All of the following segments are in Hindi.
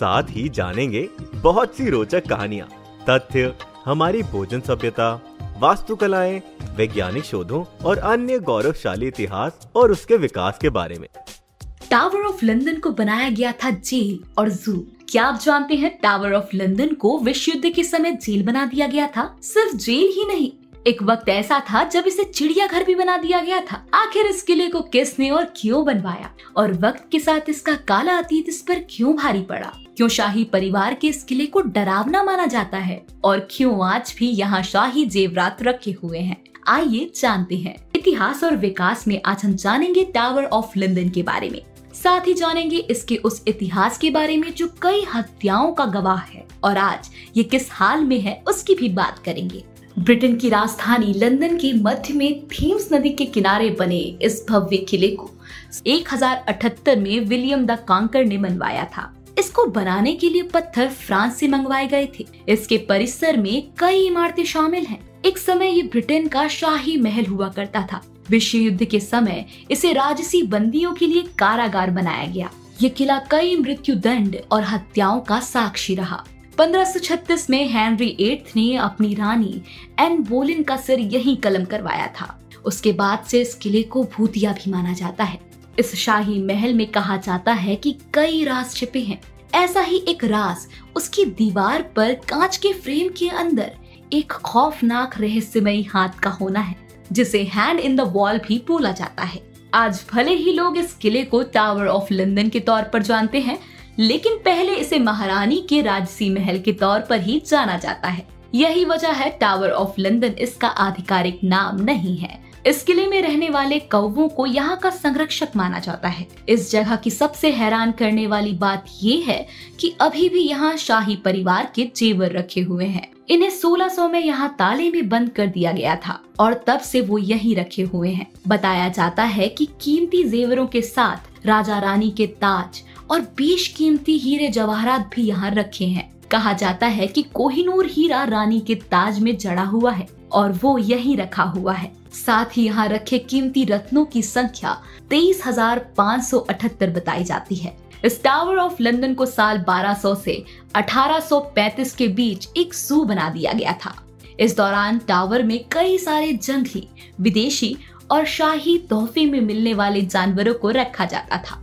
साथ ही जानेंगे बहुत सी रोचक कहानियाँ, तथ्य, हमारी भोजन सभ्यता, वास्तुकलाएँ, वैज्ञानिक शोधों और अन्य गौरवशाली इतिहास और उसके विकास के बारे में। टावर ऑफ़ लंदन को बनाया गया था जेल और जू। क्या आप जानते हैं टावर ऑफ़ लंदन को विश्व युद्ध के समय जेल बना दिया गया था? सिर्फ़ जेल ही नहीं एक वक्त ऐसा था जब इसे चिड़ियाघर भी बना दिया गया था। आखिर इस किले को किसने और क्यों बनवाया? और वक्त के साथ इसका काला अतीत इस पर क्यों भारी पड़ा? क्यों शाही परिवार के इस किले को डरावना माना जाता है? और क्यों आज भी यहाँ शाही जेवरात रखे हुए हैं? आइए जानते हैं। इतिहास और विकास में आज हम जानेंगे टावर ऑफ़ लंदन के बारे में। साथ ही जानेंगे इसके उस इतिहास के बारे में जो कई हत्याओं का गवाह है। और आज ये किस हाल में है उसकी भी बात करेंगे। ब्रिटेन की राजधानी लंदन के मध्य में थीम्स नदी के किनारे बने इस भव्य किले को 1078 में विलियम द कांकर ने बनवाया था। इसको बनाने के लिए पत्थर फ्रांस से मंगवाए गए थे। इसके परिसर में कई इमारतें शामिल हैं। एक समय ये ब्रिटेन का शाही महल हुआ करता था। विश्व युद्ध के समय इसे राजसी बंदियों के लिए कारागार बनाया गया। ये किला कई मृत्यु दंड और हत्याओं का साक्षी रहा। 1536 में हेनरी एट ने अपनी रानी एन बोलिन का सिर यही कलम करवाया था। उसके बाद से इस किले को भूतिया भी माना जाता है। इस शाही महल में कहा जाता है कि कई राज छिपे हैं। ऐसा ही एक राज उसकी दीवार पर कांच के फ्रेम के अंदर एक खौफनाक रहस्यमयी हाथ का होना है, जिसे हैंड इन द वॉल भी बोला जाता है। आज भले ही लोग इस किले को टावर ऑफ़ लंदन के तौर पर जानते हैं लेकिन पहले इसे महारानी के राजसी महल के तौर पर ही जाना जाता है। यही वजह है टावर ऑफ़ लंदन इसका आधिकारिक नाम नहीं है। इस किले में रहने वाले कौवों को यहाँ का संरक्षक माना जाता है। इस जगह की सबसे हैरान करने वाली बात ये है कि अभी भी यहाँ शाही परिवार के जेवर रखे हुए हैं। इन्हें 1600 में यहाँ ताले में बंद कर दिया गया था और तब से वो यही रखे हुए हैं। बताया जाता है कि कीमती जेवरों के साथ राजा रानी के ताज और बेशकीमती हीरे जवाहरात भी यहाँ रखे हैं। कहा जाता है कि कोहिनूर हीरा रानी के ताज में जड़ा हुआ है और वो यही रखा हुआ है। साथ ही यहाँ रखे कीमती रत्नों की संख्या तेईस हज़ार पाँच सौ अठहत्तर बताई जाती है। इस टावर ऑफ़ लंदन को साल 1200 से 1835 के बीच एक जू बना दिया गया था। इस दौरान टावर में कई सारे जंगली, विदेशी और शाही तोहफे में मिलने वाले जानवरों को रखा जाता था।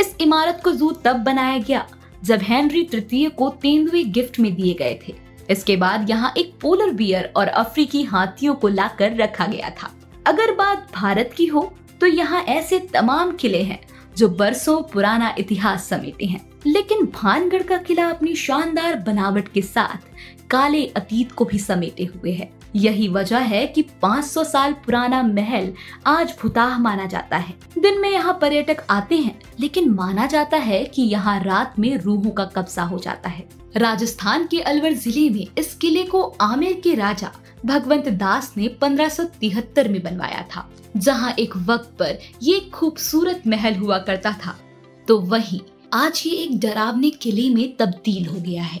इस इमारत को जू तब बनाया गया जब हेनरी तृतीय को तेंदुए गिफ्ट में दिए गए थे। इसके बाद यहाँ एक पोलर बियर और अफ्रीकी हाथियों को लाकर रखा गया था। अगर बात भारत की हो तो यहाँ ऐसे तमाम किले हैं जो बरसों पुराना इतिहास समेटे हैं। लेकिन भानगढ़ का किला अपनी शानदार बनावट के साथ काले अतीत को भी समेटे हुए है। यही वजह है कि 500 साल पुराना महल आज भूताह माना जाता है। दिन में यहाँ पर्यटक आते हैं, लेकिन माना जाता है कि यहाँ रात में रूहों का कब्जा हो जाता है। राजस्थान के अलवर ज़िले में इस किले को आमेर के राजा भगवंत दास ने 1573 में बनवाया था, जहाँ एक वक्त पर ये खूबसूरत महल हुआ करता था। तो वही आज ये एक डरावने किले में तब्दील हो गया है।